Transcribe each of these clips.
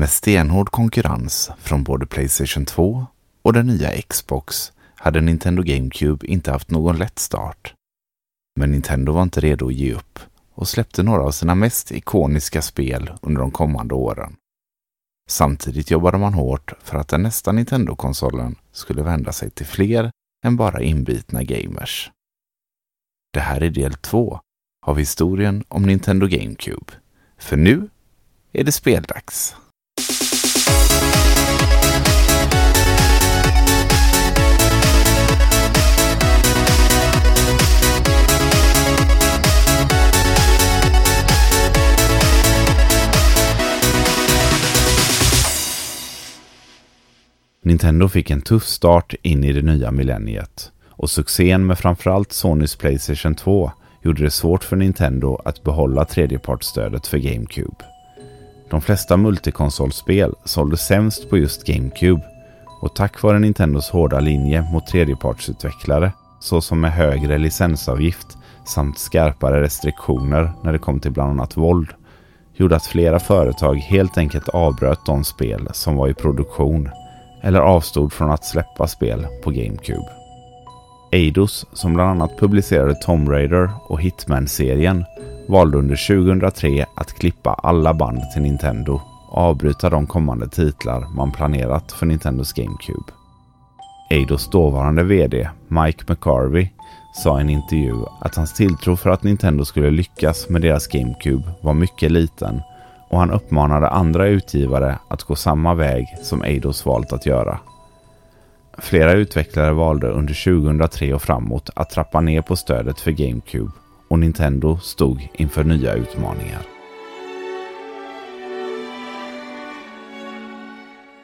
Med stenhård konkurrens från både Playstation 2 och den nya Xbox hade Nintendo GameCube inte haft någon lätt start. Men Nintendo var inte redo att ge upp och släppte några av sina mest ikoniska spel under de kommande åren. Samtidigt jobbade man hårt för att den nästa Nintendo-konsolen skulle vända sig till fler än bara inbitna gamers. Det här är del två av historien om Nintendo GameCube. För nu är det speldags. Nintendo fick en tuff start in i det nya millenniet och succén med framförallt Sonys Playstation 2 gjorde det svårt för Nintendo att behålla tredjepartsstödet för GameCube. De flesta multikonsolspel sålde sämst på just GameCube och tack vare Nintendos hårda linje mot tredjepartsutvecklare såsom med högre licensavgift samt skarpare restriktioner när det kom till bland annat våld gjorde att flera företag helt enkelt avbröt de spel som var i produktion eller avstod från att släppa spel på GameCube. Eidos, som bland annat publicerade Tomb Raider och Hitman-serien, valde under 2003 att klippa alla band till Nintendo och avbryta de kommande titlar man planerat för Nintendos GameCube. Eidos dåvarande VD, Mike McCarvey, sa i en intervju att hans tilltro för att Nintendo skulle lyckas med deras GameCube var mycket liten och han uppmanade andra utgivare att gå samma väg som Eidos valt att göra. Flera utvecklare valde under 2003 och framåt att trappa ner på stödet för GameCube och Nintendo stod inför nya utmaningar.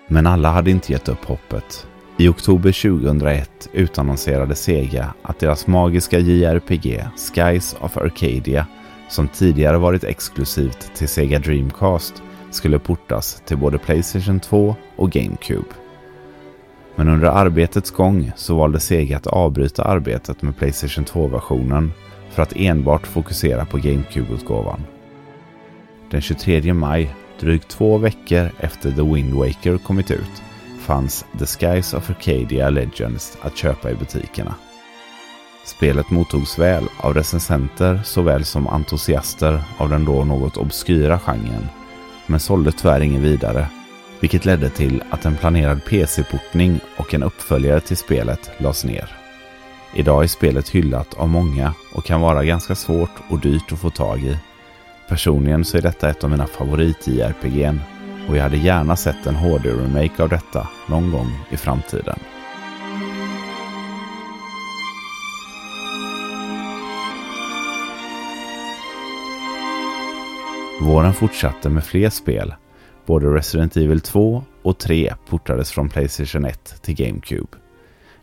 Men alla hade inte gett upp hoppet. I oktober 2001 utannonserade Sega att deras magiska JRPG Skies of Arcadia som tidigare varit exklusivt till Sega Dreamcast skulle portas till både Playstation 2 och GameCube. Men under arbetets gång så valde Sega att avbryta arbetet med Playstation 2-versionen för att enbart fokusera på GameCube-utgåvan. Den 23 maj, drygt två veckor efter The Wind Waker kommit ut, fanns The Skies of Arcadia Legends att köpa i butikerna. Spelet mottogs väl av recensenter såväl som entusiaster av den då något obskyra genren, men sålde tyvärr ingen vidare, vilket ledde till att en planerad PC-portning och en uppföljare till spelet lades ner. Idag är spelet hyllat av många och kan vara ganska svårt och dyrt att få tag i. Personligen så är detta ett av mina favorit-JRPG'n och jag hade gärna sett en HD-remake av detta någon gång i framtiden. Våren fortsatte med fler spel. Både Resident Evil 2 och 3 portades från Playstation 1 till GameCube.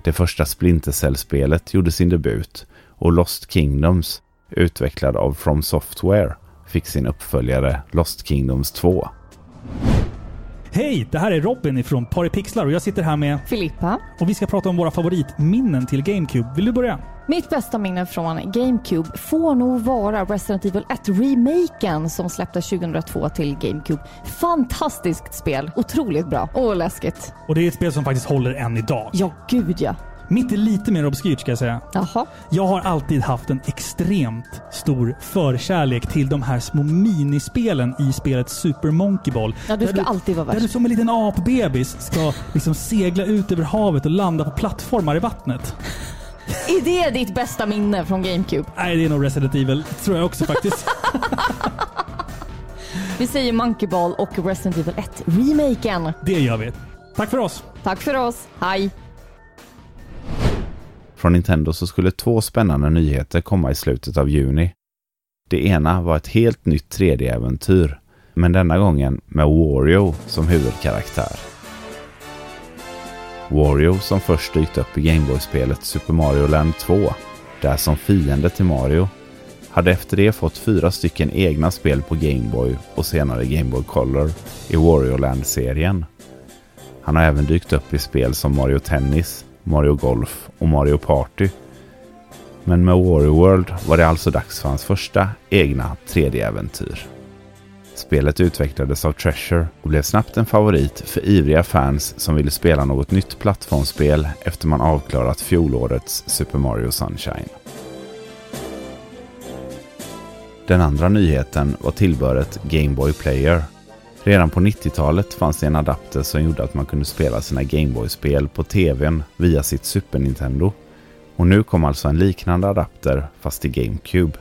Det första Splinter Cell-spelet gjorde sin debut och Lost Kingdoms, utvecklad av From Software, fick sin uppföljare Lost Kingdoms 2. Hej! Det här är Robin ifrån Paripixlar och jag sitter här med Filippa. och vi ska prata om våra favoritminnen till GameCube. Vill du börja? Mitt bästa minne från GameCube får nog vara Resident Evil 1-remaken som släpptes 2002 till GameCube. Fantastiskt spel, otroligt bra och läskigt. Och det är ett spel som faktiskt håller än idag. Ja, gud ja. Mitt är lite mer obskyrt ska jag säga. Jaha. Jag har alltid haft en extremt stor förkärlek till de här små minispelen i spelet Super Monkey Ball. Ja, du ska alltid vara Där du värst. som en liten apbebis ska liksom segla ut över havet och landa på plattformar i vattnet. Är det ditt bästa minne från GameCube? Nej, det är nog Resident Evil, tror jag också faktiskt. Vi säger Monkey Ball och Resident Evil 1-remaken. det gör vi. Tack för oss! Tack för oss. Hej! Från Nintendo så skulle två spännande nyheter komma i slutet av juni. Det ena var ett helt nytt 3D-äventyr, men denna gången med Wario som huvudkaraktär. Wario som först dykt upp i Gameboy-spelet Super Mario Land 2, där som fiende till Mario, hade efter det fått fyra stycken egna spel på Gameboy och senare Gameboy Color i Wario Land-serien. Han har även dykt upp i spel som Mario Tennis, Mario Golf och Mario Party. Men med Wario World var det alltså dags för hans första egna 3D-äventyr. Spelet utvecklades av Treasure och blev snabbt en favorit för ivriga fans som ville spela något nytt plattformsspel efter man avklarat fjolårets Super Mario Sunshine. Den andra nyheten var tillbehöret Game Boy Player. Redan på 90-talet fanns det en adapter som gjorde att man kunde spela sina Game Boy-spel på TVn via sitt Super Nintendo. Och nu kom alltså en liknande adapter fast i GameCube.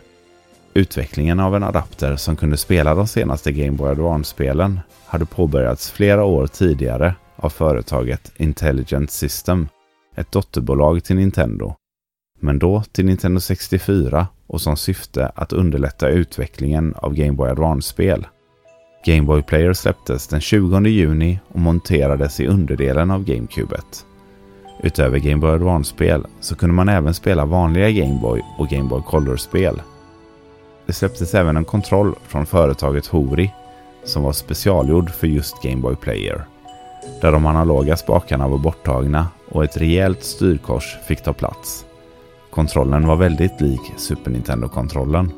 Utvecklingen av en adapter som kunde spela de senaste Game Boy Advance-spelen hade påbörjats flera år tidigare av företaget Intelligent System, ett dotterbolag till Nintendo. Men då till Nintendo 64 och som syfte att underlätta utvecklingen av Game Boy Advance-spel. Game Boy Player släpptes den 20 juni och monterades i underdelen av GameCubet. Utöver Game Boy Advance-spel så kunde man även spela vanliga Game Boy och Game Boy Color-spel. Det släpptes även en kontroll från företaget Hori som var specialgjord för just Game Boy Player. Där de analoga spakarna var borttagna och ett rejält styrkors fick ta plats. Kontrollen var väldigt lik Super Nintendo-kontrollen.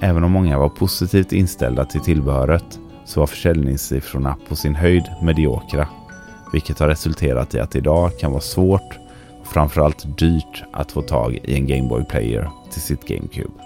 Även om många var positivt inställda till tillbehöret så var försäljningssiffrorna på sin höjd mediokra. Vilket har resulterat i att det idag kan vara svårt och framförallt dyrt att få tag i en Game Boy Player till sitt GameCube.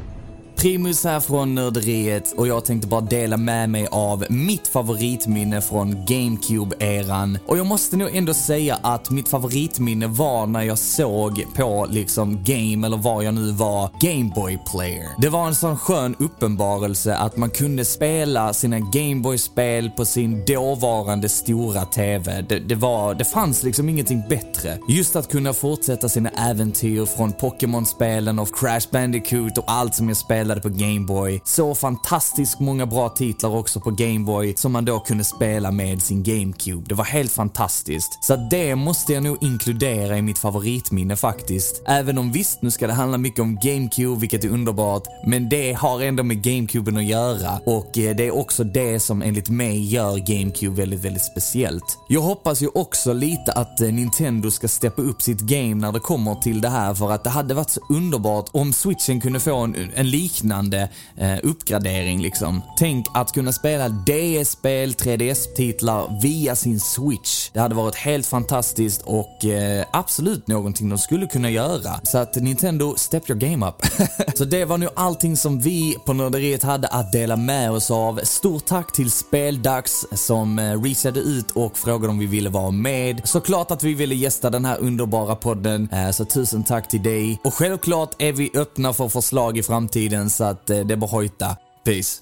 Primus här från Nörderiet och jag tänkte bara dela med mig av mitt favoritminne från GameCube-eran. Och jag måste nog ändå säga att mitt favoritminne var när jag såg på liksom Game, eller var jag nu var, Gameboy Player. Det var en sån skön uppenbarelse att man kunde spela sina Gameboy-spel på sin dåvarande stora TV. Det, det, var, det fanns liksom ingenting bättre. Just att kunna fortsätta sina äventyr från Pokémon-spelen och Crash Bandicoot och allt som jag spelade spelade på Gameboy. Så fantastiskt många bra titlar också på Gameboy som man då kunde spela med sin GameCube. Det var helt fantastiskt. Så det måste jag nog inkludera i mitt favoritminne faktiskt. Även om visst, nu ska det handla mycket om GameCube, vilket är underbart, men det har ändå med GameCuben att göra och eh, det är också det som enligt mig gör GameCube väldigt, väldigt speciellt. Jag hoppas ju också lite att eh, Nintendo ska steppa upp sitt game när det kommer till det här för att det hade varit så underbart om switchen kunde få en, en liknande liknande eh, uppgradering liksom. Tänk att kunna spela DS-spel, 3DS-titlar via sin Switch. Det hade varit helt fantastiskt och eh, absolut någonting de skulle kunna göra. Så att Nintendo, step your game up. så det var nu allting som vi på Nörderiet hade att dela med oss av. Stort tack till Speldags som eh, reachade ut och frågade om vi ville vara med. Såklart att vi ville gästa den här underbara podden, eh, så tusen tack till dig. Och självklart är vi öppna för förslag i framtiden så att eh, det är bara hojta. Peace.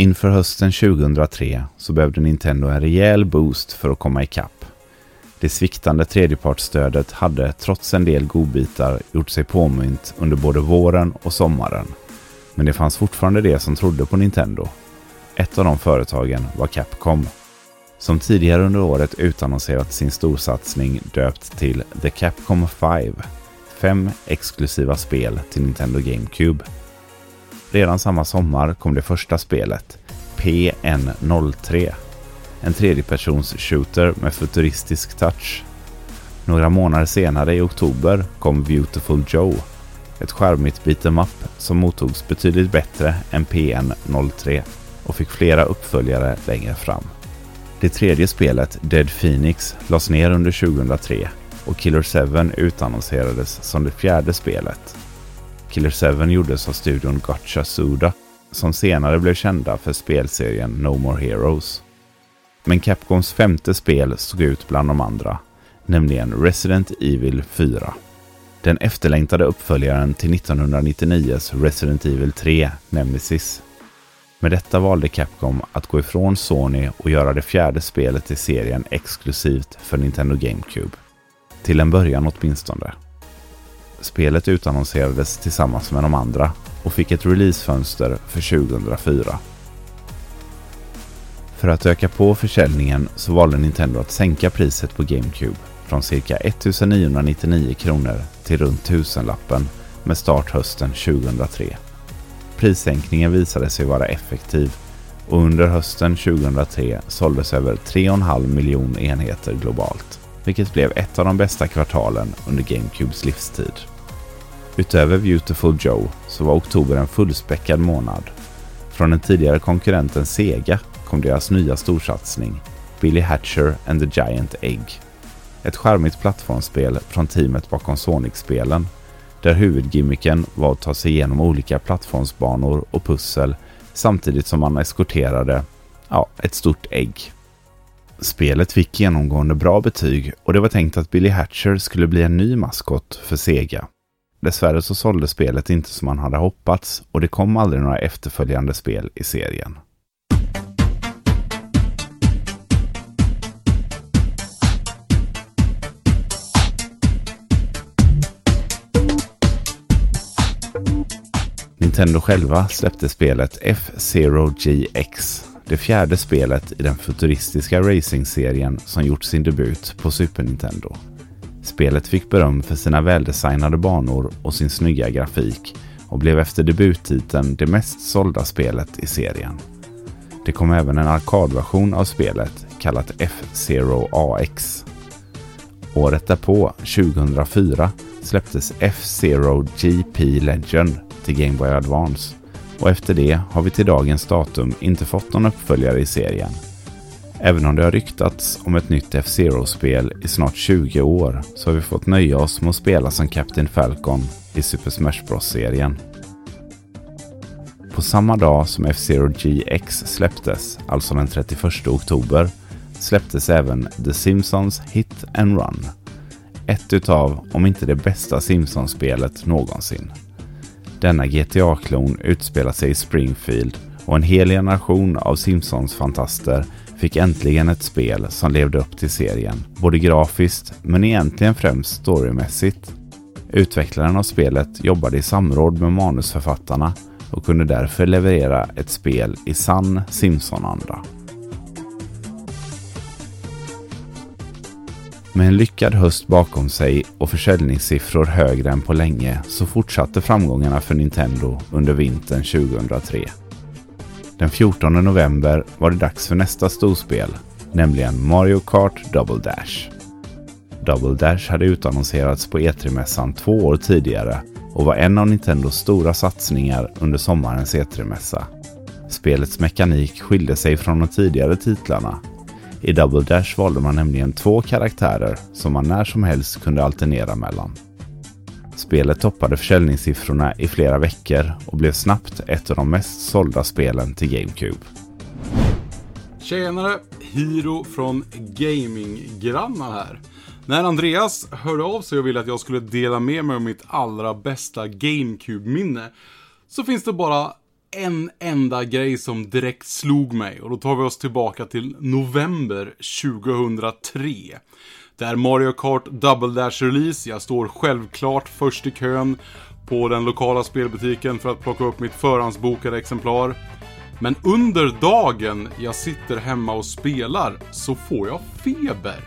Inför hösten 2003 så behövde Nintendo en rejäl boost för att komma ikapp. Det sviktande tredjepartsstödet hade trots en del godbitar gjort sig påmynt under både våren och sommaren. Men det fanns fortfarande de som trodde på Nintendo ett av de företagen var Capcom, som tidigare under året utannonserat sin storsatsning döpt till The Capcom 5, fem exklusiva spel till Nintendo GameCube. Redan samma sommar kom det första spelet, PN03, en tredjepersons shooter med futuristisk touch. Några månader senare i oktober kom Beautiful Joe, ett skärmigt beat'em up som mottogs betydligt bättre än PN03 och fick flera uppföljare längre fram. Det tredje spelet, Dead Phoenix, lades ner under 2003 och Killer 7 utannonserades som det fjärde spelet. Killer 7 gjordes av studion Gotcha Suda som senare blev kända för spelserien No More Heroes. Men Capcoms femte spel stod ut bland de andra, nämligen Resident Evil 4. Den efterlängtade uppföljaren till 1999s Resident Evil 3, Nemesis, med detta valde Capcom att gå ifrån Sony och göra det fjärde spelet i serien exklusivt för Nintendo GameCube. Till en början åtminstone. Spelet utannonserades tillsammans med de andra och fick ett releasefönster för 2004. För att öka på försäljningen så valde Nintendo att sänka priset på GameCube från cirka 1999 kronor till runt tusenlappen med start hösten 2003. Prissänkningen visade sig vara effektiv och under hösten 2003 såldes över 3,5 miljon enheter globalt, vilket blev ett av de bästa kvartalen under GameCubes livstid. Utöver Beautiful Joe så var oktober en fullspäckad månad. Från den tidigare konkurrenten Sega kom deras nya storsatsning Billy Hatcher and the Giant Egg. Ett charmigt plattformsspel från teamet bakom Sonic-spelen där huvudgimmicken var att ta sig igenom olika plattformsbanor och pussel samtidigt som man eskorterade ja, ett stort ägg. Spelet fick genomgående bra betyg och det var tänkt att Billy Hatcher skulle bli en ny maskot för Sega. Dessvärre så sålde spelet inte som man hade hoppats och det kom aldrig några efterföljande spel i serien. Nintendo själva släppte spelet F-Zero GX, det fjärde spelet i den futuristiska racingserien som gjort sin debut på Super Nintendo. Spelet fick beröm för sina väldesignade banor och sin snygga grafik och blev efter debuttiteln det mest sålda spelet i serien. Det kom även en arkadversion av spelet kallat F-Zero AX. Året därpå, 2004, släpptes F-Zero GP Legend till Game Boy Advance och efter det har vi till dagens datum inte fått någon uppföljare i serien. Även om det har ryktats om ett nytt F-Zero-spel i snart 20 år så har vi fått nöja oss med att spela som Captain Falcon i Super Smash Bros-serien. På samma dag som F-Zero GX släpptes, alltså den 31 oktober, släpptes även The Simpsons Hit and Run. Ett utav, om inte det bästa Simpsons-spelet någonsin. Denna GTA-klon utspelar sig i Springfield och en hel generation av Simpsons-fantaster fick äntligen ett spel som levde upp till serien, både grafiskt men egentligen främst storymässigt. Utvecklaren av spelet jobbade i samråd med manusförfattarna och kunde därför leverera ett spel i sann Simpson-anda. Med en lyckad höst bakom sig och försäljningssiffror högre än på länge så fortsatte framgångarna för Nintendo under vintern 2003. Den 14 november var det dags för nästa storspel, nämligen Mario Kart Double Dash. Double Dash hade utannonserats på E3-mässan två år tidigare och var en av Nintendos stora satsningar under sommarens E3-mässa. Spelets mekanik skilde sig från de tidigare titlarna i Double Dash valde man nämligen två karaktärer som man när som helst kunde alternera mellan. Spelet toppade försäljningssiffrorna i flera veckor och blev snabbt ett av de mest sålda spelen till GameCube. Tjenare! Hiro från Gaminggrannar här. När Andreas hörde av sig och ville att jag skulle dela med mig av mitt allra bästa GameCube-minne så finns det bara en enda grej som direkt slog mig och då tar vi oss tillbaka till november 2003. Det är Mario Kart Double Dash Release. Jag står självklart först i kön på den lokala spelbutiken för att plocka upp mitt förhandsbokade exemplar. Men under dagen jag sitter hemma och spelar så får jag feber.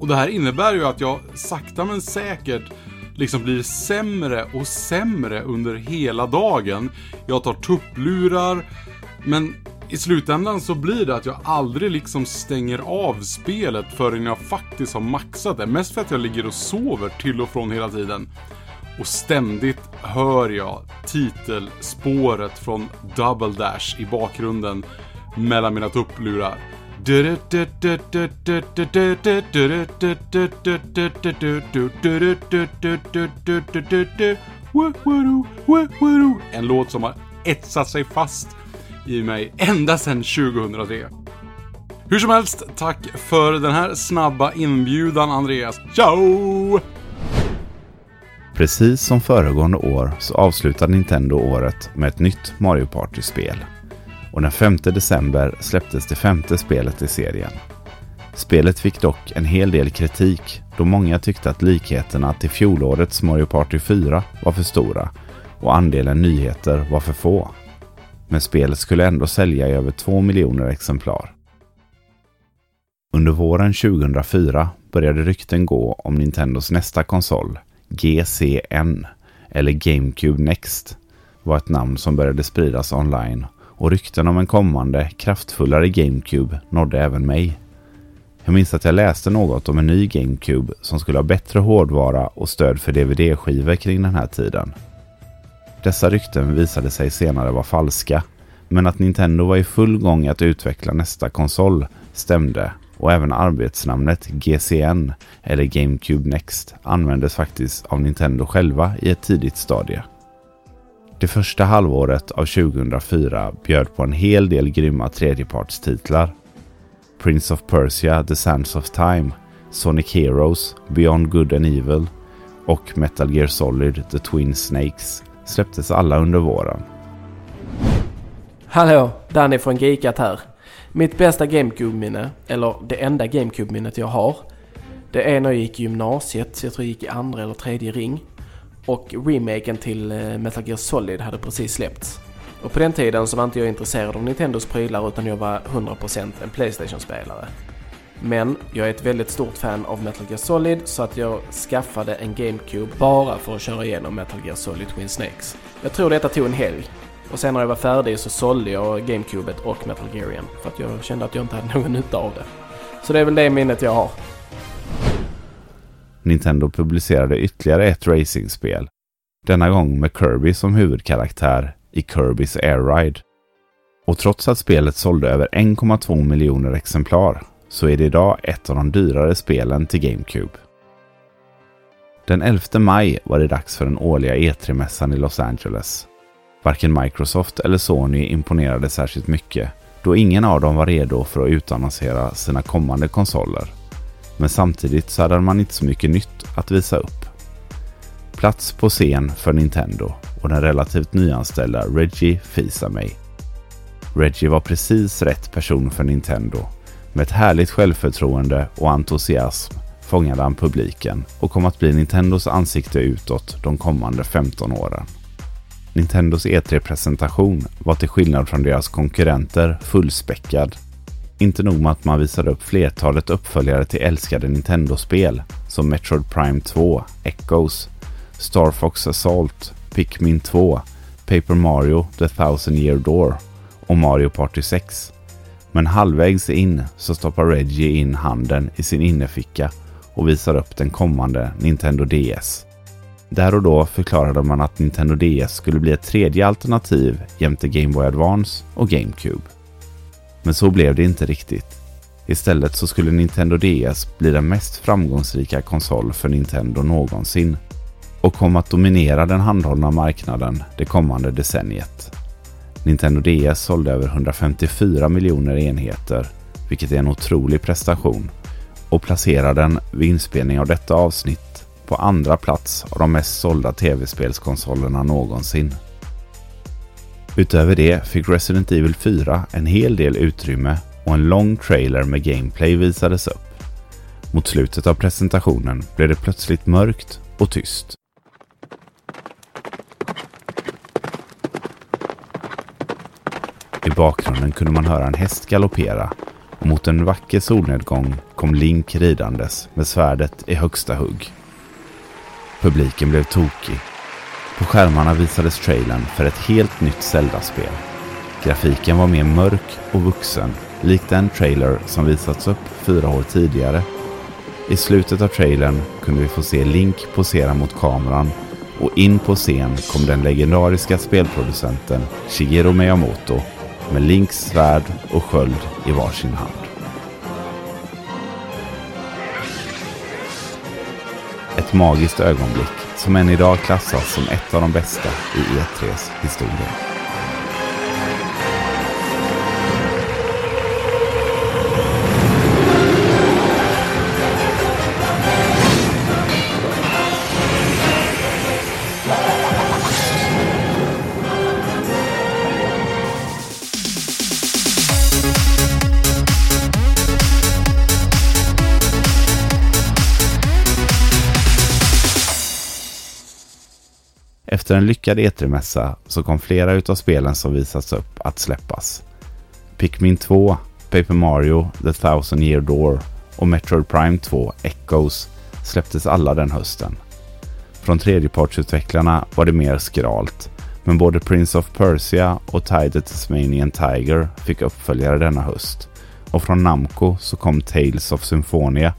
Och det här innebär ju att jag sakta men säkert liksom blir sämre och sämre under hela dagen. Jag tar tupplurar, men i slutändan så blir det att jag aldrig liksom stänger av spelet förrän jag faktiskt har maxat det. Mest för att jag ligger och sover till och från hela tiden. Och ständigt hör jag titelspåret från Double Dash i bakgrunden mellan mina tupplurar. En låt som har etsat sig fast i mig ända sedan 2003. Hur som helst, tack för den här snabba inbjudan Andreas. Ciao! Precis som föregående år så avslutade Nintendo året med ett nytt Mario Party-spel och den 5 december släpptes det femte spelet i serien. Spelet fick dock en hel del kritik då många tyckte att likheterna till fjolårets Mario Party 4 var för stora och andelen nyheter var för få. Men spelet skulle ändå sälja i över 2 miljoner exemplar. Under våren 2004 började rykten gå om Nintendos nästa konsol, GCN, eller GameCube Next, var ett namn som började spridas online och rykten om en kommande, kraftfullare GameCube nådde även mig. Jag minns att jag läste något om en ny GameCube som skulle ha bättre hårdvara och stöd för DVD-skivor kring den här tiden. Dessa rykten visade sig senare vara falska, men att Nintendo var i full gång att utveckla nästa konsol stämde och även arbetsnamnet GCN eller GameCube Next användes faktiskt av Nintendo själva i ett tidigt stadie. Det första halvåret av 2004 bjöd på en hel del grymma tredjepartstitlar. Prince of Persia, The Sands of Time, Sonic Heroes, Beyond Good and Evil och Metal Gear Solid The Twin Snakes släpptes alla under våren. Hallå, Danny från Geekat här. Mitt bästa GameCube-minne, eller det enda GameCube-minnet jag har, det är när jag gick i gymnasiet, jag tror jag gick i andra eller tredje ring. Och remaken till eh, Metal Gear Solid hade precis släppts. Och på den tiden så var inte jag intresserad av Nintendos prylar utan jag var 100% en Playstation-spelare. Men jag är ett väldigt stort fan av Metal Gear Solid så att jag skaffade en GameCube bara för att köra igenom Metal Gear Solid Twin Snakes. Jag tror detta tog en helg. Och sen när jag var färdig så sålde jag GameCubet och Metal Gear igen. För att jag kände att jag inte hade någon nytta av det. Så det är väl det minnet jag har. Nintendo publicerade ytterligare ett racingspel. Denna gång med Kirby som huvudkaraktär i Kirby's Air Ride. Och trots att spelet sålde över 1,2 miljoner exemplar så är det idag ett av de dyrare spelen till GameCube. Den 11 maj var det dags för den årliga E3-mässan i Los Angeles. Varken Microsoft eller Sony imponerade särskilt mycket då ingen av dem var redo för att utannonsera sina kommande konsoler. Men samtidigt så hade man inte så mycket nytt att visa upp. Plats på scen för Nintendo och den relativt nyanställda Reggie Fils-Aimé. Reggie var precis rätt person för Nintendo. Med ett härligt självförtroende och entusiasm fångade han publiken och kom att bli Nintendos ansikte utåt de kommande 15 åren. Nintendos E3-presentation var till skillnad från deras konkurrenter fullspäckad. Inte nog med att man visade upp flertalet uppföljare till älskade Nintendo-spel som Metroid Prime 2, Echoes, Star Fox Assault, Pikmin 2, Paper Mario The Thousand Year Door och Mario Party 6. Men halvvägs in så stoppar Reggie in handen i sin innerficka och visar upp den kommande Nintendo DS. Där och då förklarade man att Nintendo DS skulle bli ett tredje alternativ jämte Game Boy Advance och GameCube. Men så blev det inte riktigt. Istället så skulle Nintendo DS bli den mest framgångsrika konsol för Nintendo någonsin och kom att dominera den handhållna marknaden det kommande decenniet. Nintendo DS sålde över 154 miljoner enheter, vilket är en otrolig prestation och placerar den vid inspelning av detta avsnitt på andra plats av de mest sålda tv-spelskonsolerna någonsin. Utöver det fick Resident Evil 4 en hel del utrymme och en lång trailer med gameplay visades upp. Mot slutet av presentationen blev det plötsligt mörkt och tyst. I bakgrunden kunde man höra en häst galoppera och mot en vacker solnedgång kom Link ridandes med svärdet i högsta hugg. Publiken blev tokig. På skärmarna visades trailern för ett helt nytt Zelda-spel. Grafiken var mer mörk och vuxen, likt den trailer som visats upp fyra år tidigare. I slutet av trailern kunde vi få se Link posera mot kameran och in på scen kom den legendariska spelproducenten Shigeru Miyamoto med Links svärd och sköld i varsin hand. Ett magiskt ögonblick som än idag klassas som ett av de bästa i E3s historia. Efter en lyckad E3-mässa så kom flera utav spelen som visats upp att släppas. Pikmin 2, Paper Mario, The Thousand Year Door och Metroid Prime 2, Echoes släpptes alla den hösten. Från tredjepartsutvecklarna var det mer skralt, Men både Prince of Persia och Tide the Tasmanian Tiger fick uppföljare denna höst. Och från Namco så kom Tales of Symphonia,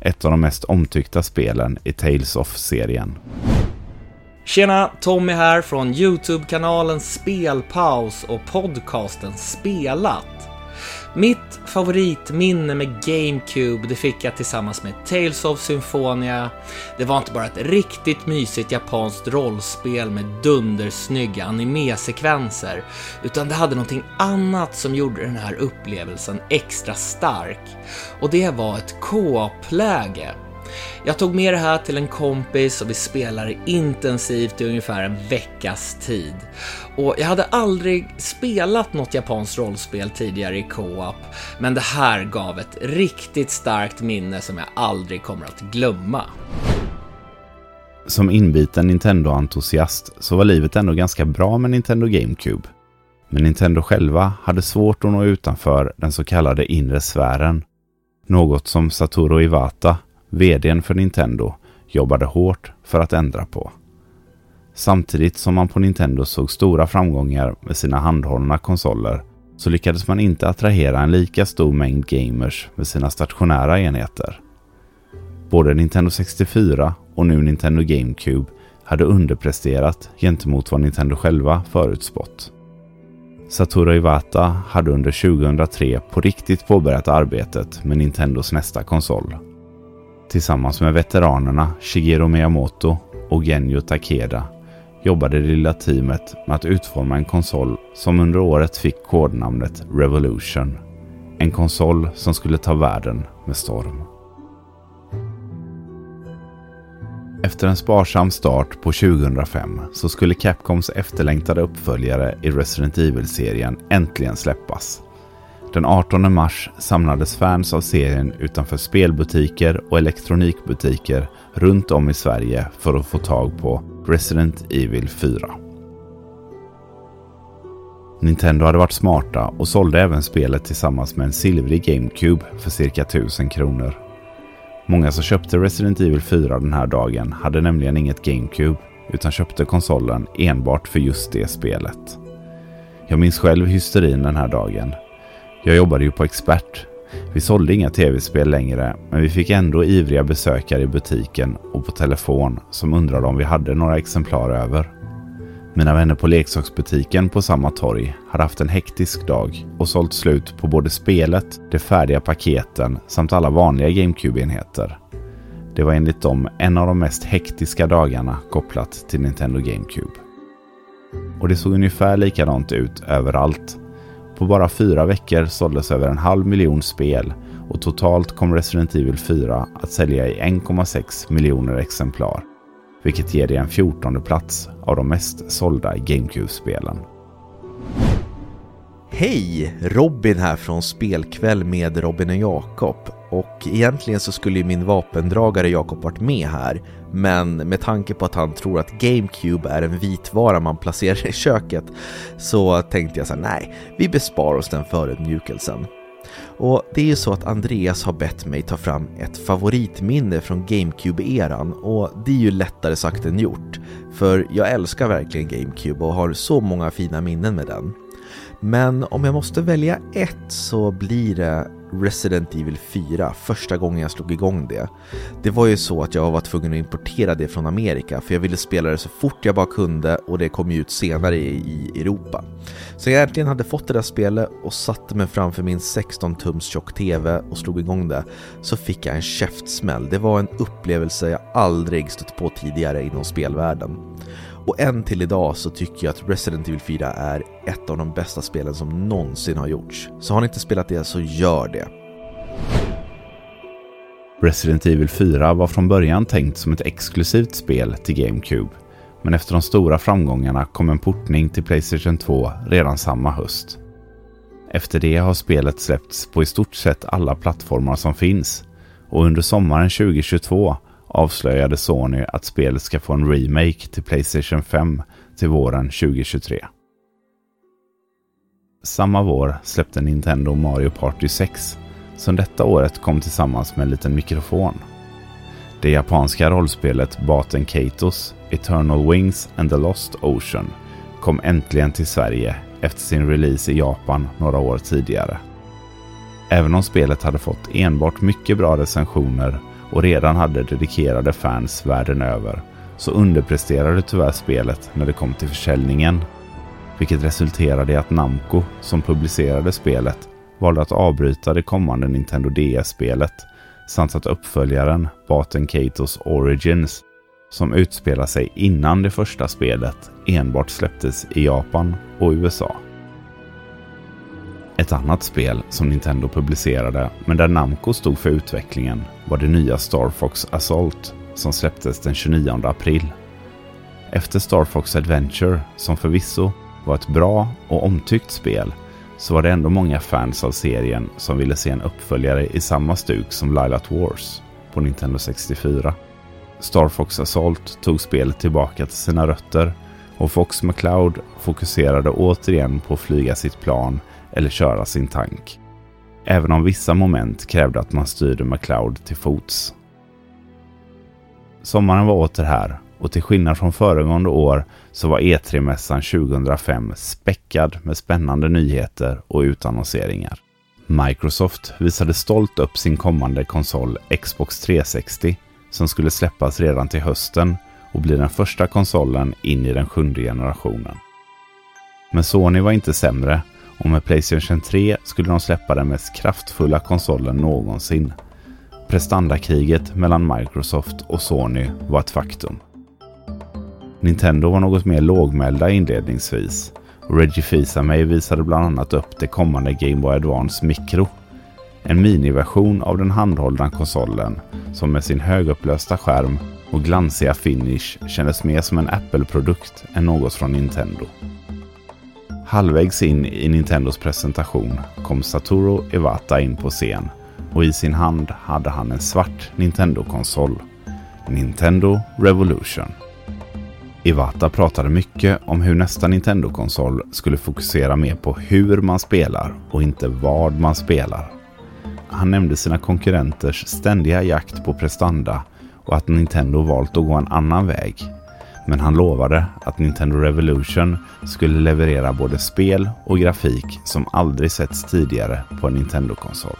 ett av de mest omtyckta spelen i Tales of-serien. Tjena! Tommy här från Youtube-kanalen Spelpaus och podcasten Spelat. Mitt favoritminne med GameCube, det fick jag tillsammans med Tales of Symphonia. Det var inte bara ett riktigt mysigt japanskt rollspel med dundersnygga animesekvenser utan det hade någonting annat som gjorde den här upplevelsen extra stark. Och det var ett co-op-läge. Jag tog med det här till en kompis och vi spelade intensivt i ungefär en veckas tid. Och jag hade aldrig spelat något japanskt rollspel tidigare i co-op, men det här gav ett riktigt starkt minne som jag aldrig kommer att glömma. Som inbiten Nintendo-entusiast så var livet ändå ganska bra med Nintendo GameCube. Men Nintendo själva hade svårt att nå utanför den så kallade inre sfären. Något som Satoru Iwata, VDn för Nintendo, jobbade hårt för att ändra på. Samtidigt som man på Nintendo såg stora framgångar med sina handhållna konsoler så lyckades man inte attrahera en lika stor mängd gamers med sina stationära enheter. Både Nintendo 64 och nu Nintendo GameCube hade underpresterat gentemot vad Nintendo själva förutspått. Satoru Iwata hade under 2003 på riktigt påbörjat arbetet med Nintendos nästa konsol. Tillsammans med veteranerna Shigeru Miyamoto och Genyo Takeda jobbade det lilla teamet med att utforma en konsol som under året fick kodnamnet Revolution. En konsol som skulle ta världen med storm. Efter en sparsam start på 2005 så skulle Capcoms efterlängtade uppföljare i Resident Evil-serien äntligen släppas. Den 18 mars samlades fans av serien utanför spelbutiker och elektronikbutiker runt om i Sverige för att få tag på Resident Evil 4. Nintendo hade varit smarta och sålde även spelet tillsammans med en silvrig GameCube för cirka 1000 kronor. Många som köpte Resident Evil 4 den här dagen hade nämligen inget GameCube utan köpte konsolen enbart för just det spelet. Jag minns själv hysterin den här dagen. Jag jobbade ju på Expert. Vi sålde inga tv-spel längre, men vi fick ändå ivriga besökare i butiken och på telefon som undrade om vi hade några exemplar över. Mina vänner på leksaksbutiken på samma torg hade haft en hektisk dag och sålt slut på både spelet, de färdiga paketen samt alla vanliga GameCube-enheter. Det var enligt dem en av de mest hektiska dagarna kopplat till Nintendo GameCube. Och det såg ungefär likadant ut överallt. På bara fyra veckor såldes över en halv miljon spel och totalt kom Resident Evil 4 att sälja i 1,6 miljoner exemplar vilket ger det en 14 plats av de mest sålda GameCube-spelen. Hej! Robin här från Spelkväll med Robin och Jakob. Och egentligen så skulle ju min vapendragare Jakob varit med här, men med tanke på att han tror att GameCube är en vitvara man placerar i köket så tänkte jag så här, nej, vi besparar oss den förödmjukelsen. Och det är ju så att Andreas har bett mig ta fram ett favoritminne från GameCube-eran och det är ju lättare sagt än gjort. För jag älskar verkligen GameCube och har så många fina minnen med den. Men om jag måste välja ett så blir det Resident Evil 4 första gången jag slog igång det. Det var ju så att jag var tvungen att importera det från Amerika för jag ville spela det så fort jag bara kunde och det kom ju ut senare i, Europa. Så jag äntligen hade fått det där spelet och satte mig framför min 16 tums tjock TV och slog igång det så fick jag en käftsmäll. Det var en upplevelse jag aldrig stött på tidigare inom spelvärlden. Och än till idag så tycker jag att Resident Evil 4 är ett av de bästa spelen som någonsin har gjorts. Så har ni inte spelat det så gör det. Resident Evil 4 var från början tänkt som ett exklusivt spel till GameCube. Men efter de stora framgångarna kom en portning till Playstation 2 redan samma höst. Efter det har spelet släppts på i stort sett alla plattformar som finns och under sommaren 2022 avslöjade Sony att spelet ska få en remake till Playstation 5 till våren 2023. Samma vår släppte Nintendo Mario Party 6 som detta året kom tillsammans med en liten mikrofon. Det japanska rollspelet Baten Keitos Eternal Wings and the Lost Ocean kom äntligen till Sverige efter sin release i Japan några år tidigare. Även om spelet hade fått enbart mycket bra recensioner och redan hade dedikerade fans världen över så underpresterade tyvärr spelet när det kom till försäljningen. Vilket resulterade i att Namco, som publicerade spelet, valde att avbryta det kommande Nintendo DS-spelet samt att uppföljaren Baten Katos Origins, som utspelar sig innan det första spelet, enbart släpptes i Japan och USA. Ett annat spel som Nintendo publicerade, men där Namco stod för utvecklingen, var det nya Star Fox Assault som släpptes den 29 april. Efter Star Fox Adventure, som förvisso var ett bra och omtyckt spel, så var det ändå många fans av serien som ville se en uppföljare i samma stuk som Lilat Wars på Nintendo 64. Star Fox Assault tog spelet tillbaka till sina rötter och Fox McCloud fokuserade återigen på att flyga sitt plan eller köra sin tank. Även om vissa moment krävde att man styrde McCloud till fots. Sommaren var åter här och till skillnad från föregående år så var E3-mässan 2005 späckad med spännande nyheter och utannonseringar. Microsoft visade stolt upp sin kommande konsol Xbox 360 som skulle släppas redan till hösten och bli den första konsolen in i den sjunde generationen. Men Sony var inte sämre och med Playstation 3 skulle de släppa den mest kraftfulla konsolen någonsin. Prestandakriget mellan Microsoft och Sony var ett faktum. Nintendo var något mer lågmälda inledningsvis och Reggie Fils-Aimé visade bland annat upp det kommande Game Boy Advance Micro. En miniversion av den handhållna konsolen som med sin högupplösta skärm och glansiga finish kändes mer som en Apple-produkt än något från Nintendo. Halvvägs in i Nintendos presentation kom Satoru Iwata in på scen och i sin hand hade han en svart Nintendo-konsol. Nintendo Revolution. Iwata pratade mycket om hur nästa Nintendo-konsol skulle fokusera mer på hur man spelar och inte vad man spelar. Han nämnde sina konkurrenters ständiga jakt på prestanda och att Nintendo valt att gå en annan väg. Men han lovade att Nintendo Revolution skulle leverera både spel och grafik som aldrig setts tidigare på en Nintendo-konsol.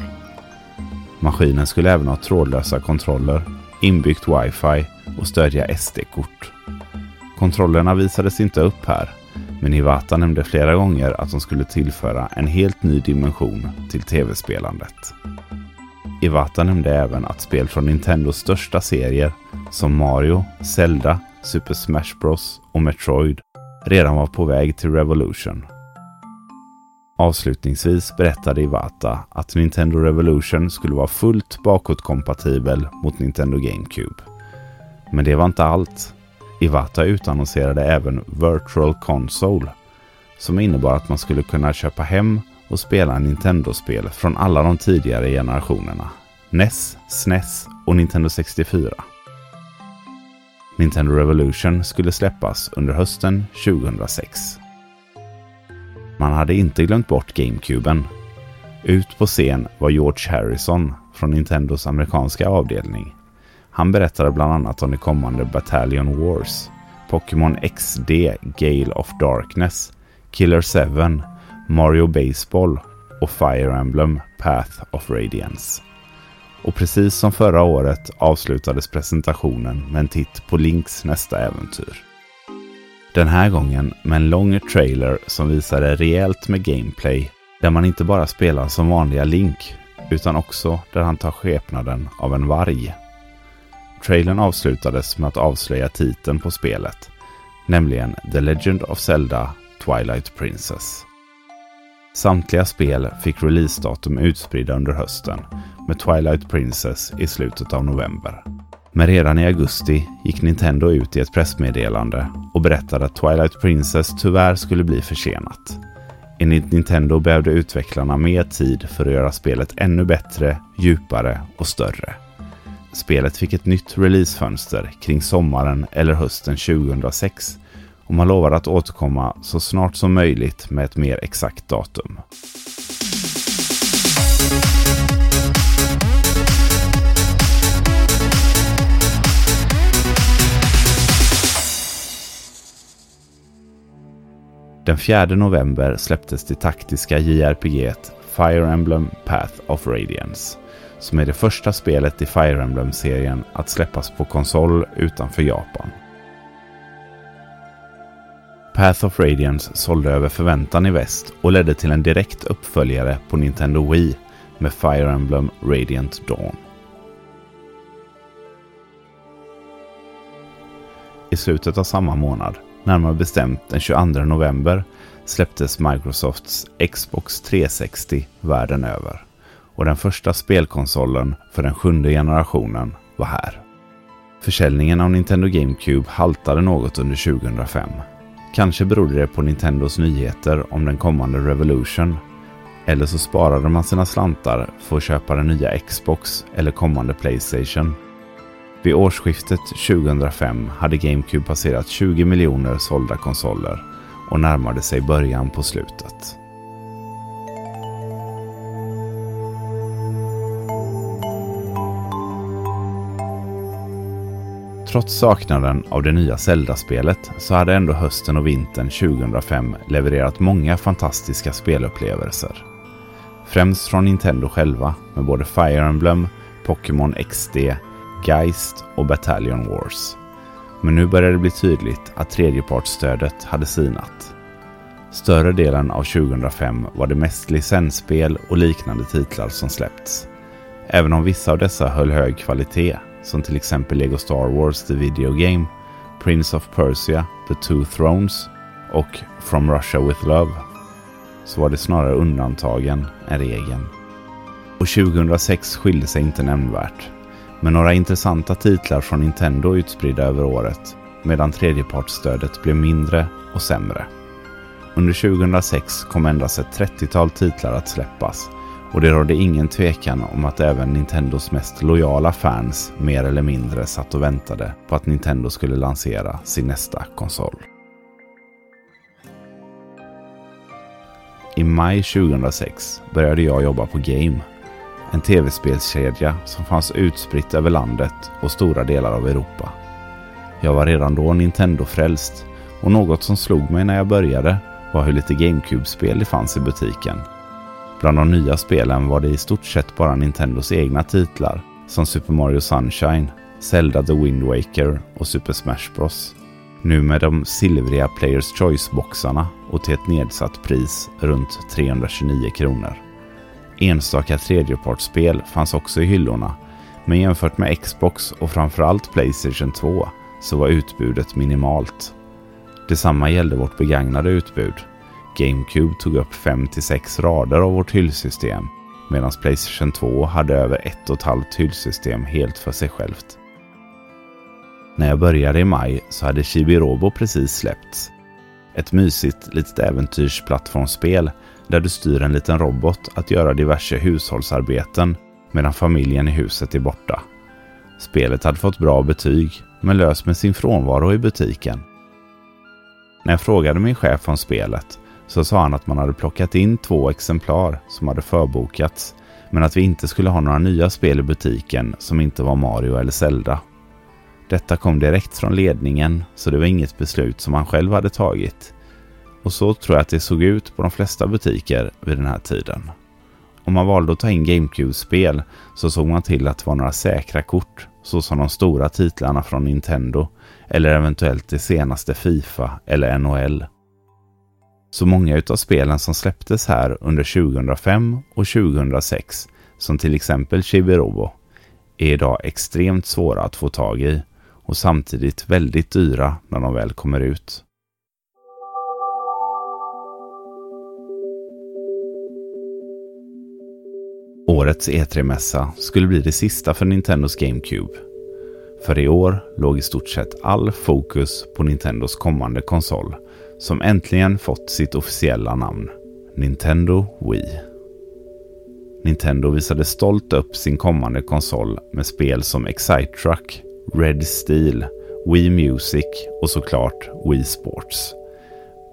Maskinen skulle även ha trådlösa kontroller, inbyggt wifi och stödja SD-kort. Kontrollerna visades inte upp här, men Iwata nämnde flera gånger att de skulle tillföra en helt ny dimension till tv-spelandet. Iwata nämnde även att spel från Nintendos största serier som Mario, Zelda, Super Smash Bros och Metroid redan var på väg till Revolution. Avslutningsvis berättade Iwata att Nintendo Revolution skulle vara fullt bakåtkompatibel mot Nintendo GameCube. Men det var inte allt. Iwata utannonserade även Virtual Console som innebar att man skulle kunna köpa hem och spela Nintendo-spel från alla de tidigare generationerna. NES, SNES och Nintendo 64. Nintendo Revolution skulle släppas under hösten 2006. Man hade inte glömt bort GameCuben. Ut på scen var George Harrison från Nintendos amerikanska avdelning. Han berättade bland annat om det kommande Battalion Wars, Pokémon XD Gale of Darkness, Killer 7, Mario Baseball och Fire Emblem Path of Radiance. Och precis som förra året avslutades presentationen med en titt på Links nästa äventyr. Den här gången med en lång trailer som visade rejält med gameplay där man inte bara spelar som vanliga Link utan också där han tar skepnaden av en varg. Trailern avslutades med att avslöja titeln på spelet, nämligen The Legend of Zelda Twilight Princess. Samtliga spel fick releasedatum utspridda under hösten med Twilight Princess i slutet av november. Men redan i augusti gick Nintendo ut i ett pressmeddelande och berättade att Twilight Princess tyvärr skulle bli försenat. Enligt Nintendo behövde utvecklarna mer tid för att göra spelet ännu bättre, djupare och större. Spelet fick ett nytt releasefönster kring sommaren eller hösten 2006 och man lovade att återkomma så snart som möjligt med ett mer exakt datum. Den 4 november släpptes det taktiska JRPG Fire Emblem Path of Radiance, som är det första spelet i Fire Emblem-serien att släppas på konsol utanför Japan. Path of Radiance sålde över förväntan i väst och ledde till en direkt uppföljare på Nintendo Wii med Fire Emblem Radiant Dawn. I slutet av samma månad, närmare bestämt den 22 november, släpptes Microsofts Xbox 360 världen över. Och den första spelkonsolen för den sjunde generationen var här. Försäljningen av Nintendo GameCube haltade något under 2005. Kanske berodde det på Nintendos nyheter om den kommande Revolution. Eller så sparade man sina slantar för att köpa den nya Xbox eller kommande Playstation. Vid årsskiftet 2005 hade GameCube passerat 20 miljoner sålda konsoler och närmade sig början på slutet. Trots saknaden av det nya Zelda-spelet så hade ändå hösten och vintern 2005 levererat många fantastiska spelupplevelser. Främst från Nintendo själva med både Fire Emblem, Pokémon XD, Geist och Battalion Wars. Men nu började det bli tydligt att tredjepartsstödet hade sinat. Större delen av 2005 var det mest licensspel och liknande titlar som släppts. Även om vissa av dessa höll hög kvalitet, som till exempel Lego Star Wars The Video Game, Prince of Persia, The Two Thrones och From Russia With Love, så var det snarare undantagen än regeln. Och 2006 skilde sig inte nämnvärt med några intressanta titlar från Nintendo utspridda över året, medan tredjepartsstödet blev mindre och sämre. Under 2006 kom endast ett 30-tal titlar att släppas och det rådde ingen tvekan om att även Nintendos mest lojala fans mer eller mindre satt och väntade på att Nintendo skulle lansera sin nästa konsol. I maj 2006 började jag jobba på Game en tv-spelskedja som fanns utspritt över landet och stora delar av Europa. Jag var redan då Nintendo-frälst och något som slog mig när jag började var hur lite GameCube-spel det fanns i butiken. Bland de nya spelen var det i stort sett bara Nintendos egna titlar som Super Mario Sunshine, Zelda The Wind Waker och Super Smash Bros. Nu med de silvriga Players Choice-boxarna och till ett nedsatt pris runt 329 kronor. Enstaka tredjepartsspel fanns också i hyllorna, men jämfört med Xbox och framförallt Playstation 2 så var utbudet minimalt. Detsamma gällde vårt begagnade utbud. GameCube tog upp 5-6 rader av vårt hyllsystem medan Playstation 2 hade över ett och ett halvt hyllsystem helt för sig självt. När jag började i maj så hade Chibi-Robo precis släppts. Ett mysigt litet äventyrsplattformsspel där du styr en liten robot att göra diverse hushållsarbeten medan familjen i huset är borta. Spelet hade fått bra betyg, men lös med sin frånvaro i butiken. När jag frågade min chef om spelet så sa han att man hade plockat in två exemplar som hade förbokats, men att vi inte skulle ha några nya spel i butiken som inte var Mario eller Zelda. Detta kom direkt från ledningen, så det var inget beslut som han själv hade tagit, och så tror jag att det såg ut på de flesta butiker vid den här tiden. Om man valde att ta in GameCube-spel så såg man till att det var några säkra kort, såsom de stora titlarna från Nintendo eller eventuellt det senaste Fifa eller NHL. Så många utav spelen som släpptes här under 2005 och 2006, som till exempel Chibirobo, är idag extremt svåra att få tag i och samtidigt väldigt dyra när de väl kommer ut. Årets E3-mässa skulle bli det sista för Nintendos GameCube. För i år låg i stort sett all fokus på Nintendos kommande konsol, som äntligen fått sitt officiella namn, Nintendo Wii. Nintendo visade stolt upp sin kommande konsol med spel som Excitruck, Red Steel, Wii Music och såklart Wii Sports.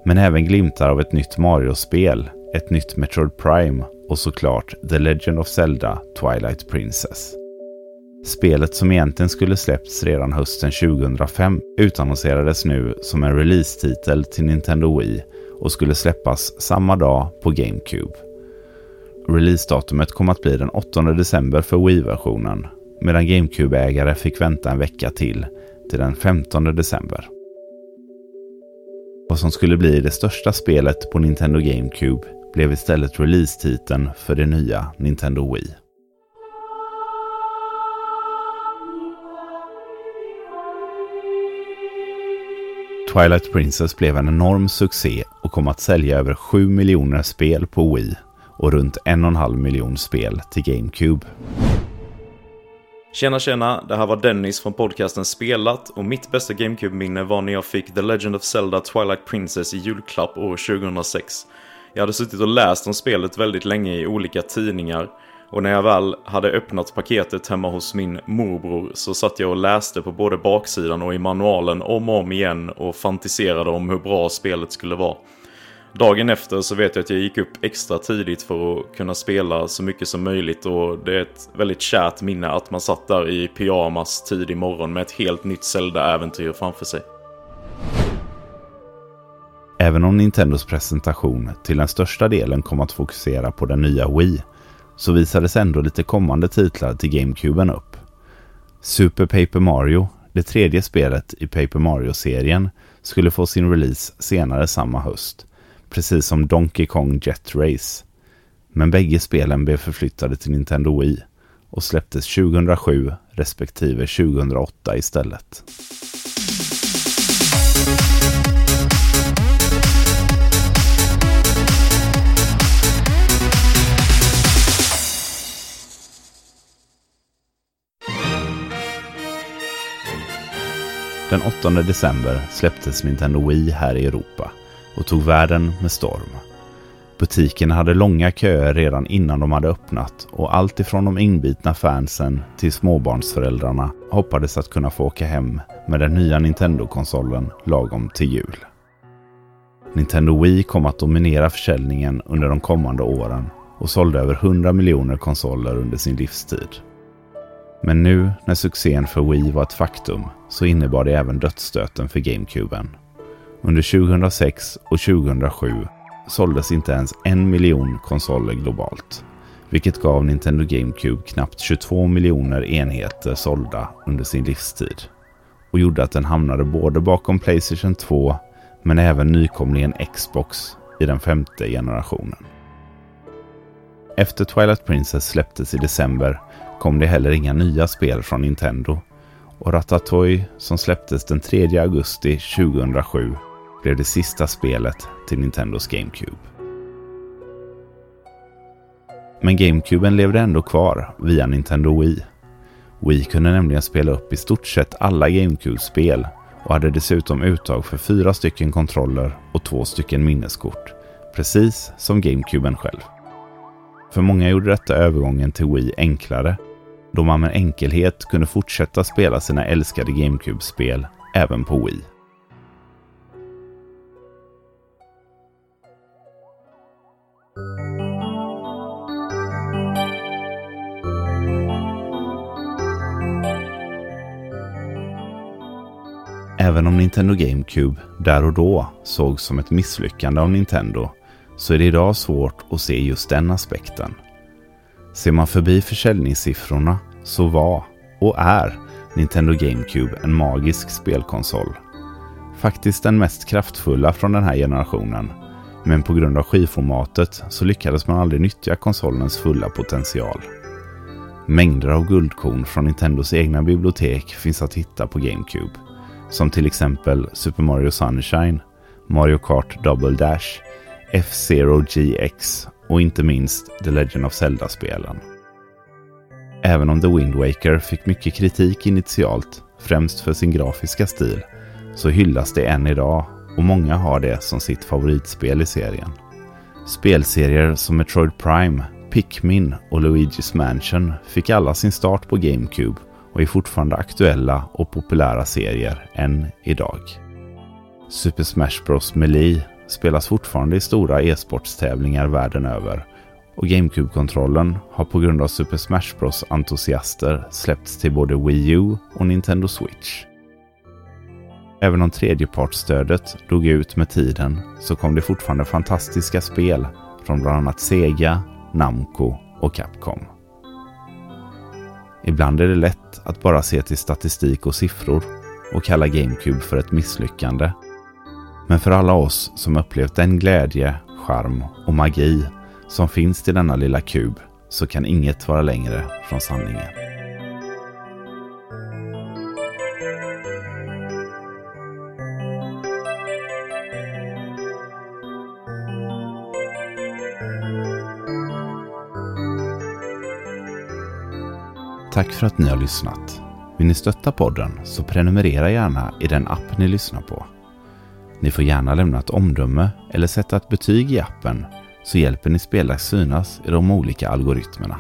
Men även glimtar av ett nytt Mario-spel, ett nytt Metroid Prime och såklart The Legend of Zelda Twilight Princess. Spelet som egentligen skulle släppts redan hösten 2005 utannonserades nu som en release-titel till Nintendo Wii och skulle släppas samma dag på GameCube. Releasedatumet kom att bli den 8 december för Wii-versionen medan GameCube-ägare fick vänta en vecka till, till den 15 december. Vad som skulle bli det största spelet på Nintendo GameCube blev istället release-titeln för det nya Nintendo Wii. Twilight Princess blev en enorm succé och kom att sälja över 7 miljoner spel på Wii och runt en och en halv miljon spel till GameCube. Tjena tjena, det här var Dennis från podcasten Spelat och mitt bästa GameCube-minne var när jag fick The Legend of Zelda Twilight Princess i julklapp år 2006. Jag hade suttit och läst om spelet väldigt länge i olika tidningar och när jag väl hade öppnat paketet hemma hos min morbror så satt jag och läste på både baksidan och i manualen om och om igen och fantiserade om hur bra spelet skulle vara. Dagen efter så vet jag att jag gick upp extra tidigt för att kunna spela så mycket som möjligt och det är ett väldigt kärt minne att man satt där i pyjamas tidig morgon med ett helt nytt Zelda-äventyr framför sig. Även om Nintendos presentation till den största delen kom att fokusera på den nya Wii så visades ändå lite kommande titlar till GameCuben upp. Super Paper Mario, det tredje spelet i Paper Mario-serien, skulle få sin release senare samma höst precis som Donkey Kong Jet Race. Men bägge spelen blev förflyttade till Nintendo Wii och släpptes 2007 respektive 2008 istället. Den 8 december släpptes Nintendo Wii här i Europa och tog världen med storm. Butikerna hade långa köer redan innan de hade öppnat och allt ifrån de inbitna fansen till småbarnsföräldrarna hoppades att kunna få åka hem med den nya Nintendo-konsolen lagom till jul. Nintendo Wii kom att dominera försäljningen under de kommande åren och sålde över 100 miljoner konsoler under sin livstid. Men nu när succén för Wii var ett faktum så innebar det även dödsstöten för GameCuben. Under 2006 och 2007 såldes inte ens en miljon konsoler globalt. Vilket gav Nintendo GameCube knappt 22 miljoner enheter sålda under sin livstid. Och gjorde att den hamnade både bakom Playstation 2 men även nykomlingen Xbox i den femte generationen. Efter Twilight Princess släpptes i december kom det heller inga nya spel från Nintendo och Ratatouille som släpptes den 3 augusti 2007 blev det sista spelet till Nintendos GameCube. Men GameCuben levde ändå kvar via Nintendo Wii. Wii kunde nämligen spela upp i stort sett alla GameCube-spel och hade dessutom uttag för fyra stycken kontroller och två stycken minneskort. Precis som GameCuben själv. För många gjorde detta övergången till Wii enklare då man med enkelhet kunde fortsätta spela sina älskade GameCube-spel även på Wii. Även om Nintendo GameCube där och då sågs som ett misslyckande av Nintendo så är det idag svårt att se just den aspekten. Ser man förbi försäljningssiffrorna så var och är Nintendo GameCube en magisk spelkonsol. Faktiskt den mest kraftfulla från den här generationen. Men på grund av skivformatet så lyckades man aldrig nyttja konsolens fulla potential. Mängder av guldkorn från Nintendos egna bibliotek finns att hitta på GameCube som till exempel Super Mario Sunshine, Mario Kart Double Dash, F-Zero GX och inte minst The Legend of Zelda-spelen. Även om The Wind Waker fick mycket kritik initialt, främst för sin grafiska stil, så hyllas det än idag och många har det som sitt favoritspel i serien. Spelserier som Metroid Prime, Pikmin och Luigi's Mansion fick alla sin start på GameCube och är fortfarande aktuella och populära serier än idag. Super Smash Bros Melee spelas fortfarande i stora e-sportstävlingar världen över och GameCube-kontrollen har på grund av Super Smash Bros entusiaster släppts till både Wii U och Nintendo Switch. Även om tredjepartsstödet dog ut med tiden så kom det fortfarande fantastiska spel från bland annat Sega, Namco och Capcom. Ibland är det lätt att bara se till statistik och siffror och kalla GameCube för ett misslyckande. Men för alla oss som upplevt den glädje, charm och magi som finns till denna lilla kub så kan inget vara längre från sanningen. Tack för att ni har lyssnat. Vill ni stötta podden så prenumerera gärna i den app ni lyssnar på. Ni får gärna lämna ett omdöme eller sätta ett betyg i appen så hjälper ni Speldags synas i de olika algoritmerna.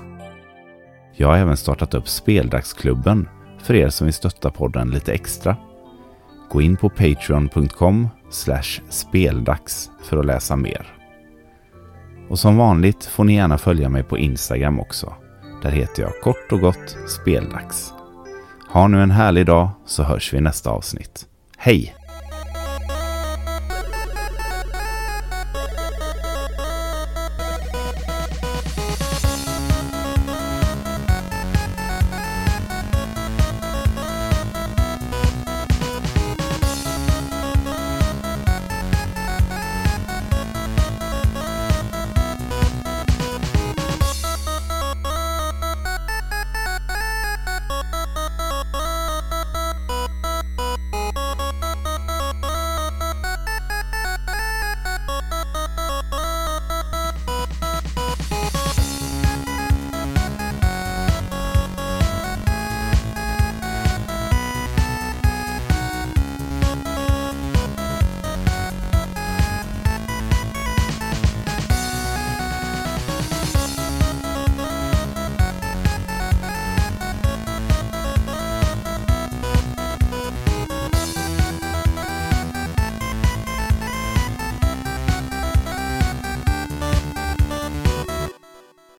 Jag har även startat upp Speldagsklubben för er som vill stötta podden lite extra. Gå in på patreon.com speldags för att läsa mer. Och som vanligt får ni gärna följa mig på Instagram också. Där heter jag kort och gott Speldags. Ha nu en härlig dag så hörs vi i nästa avsnitt. Hej!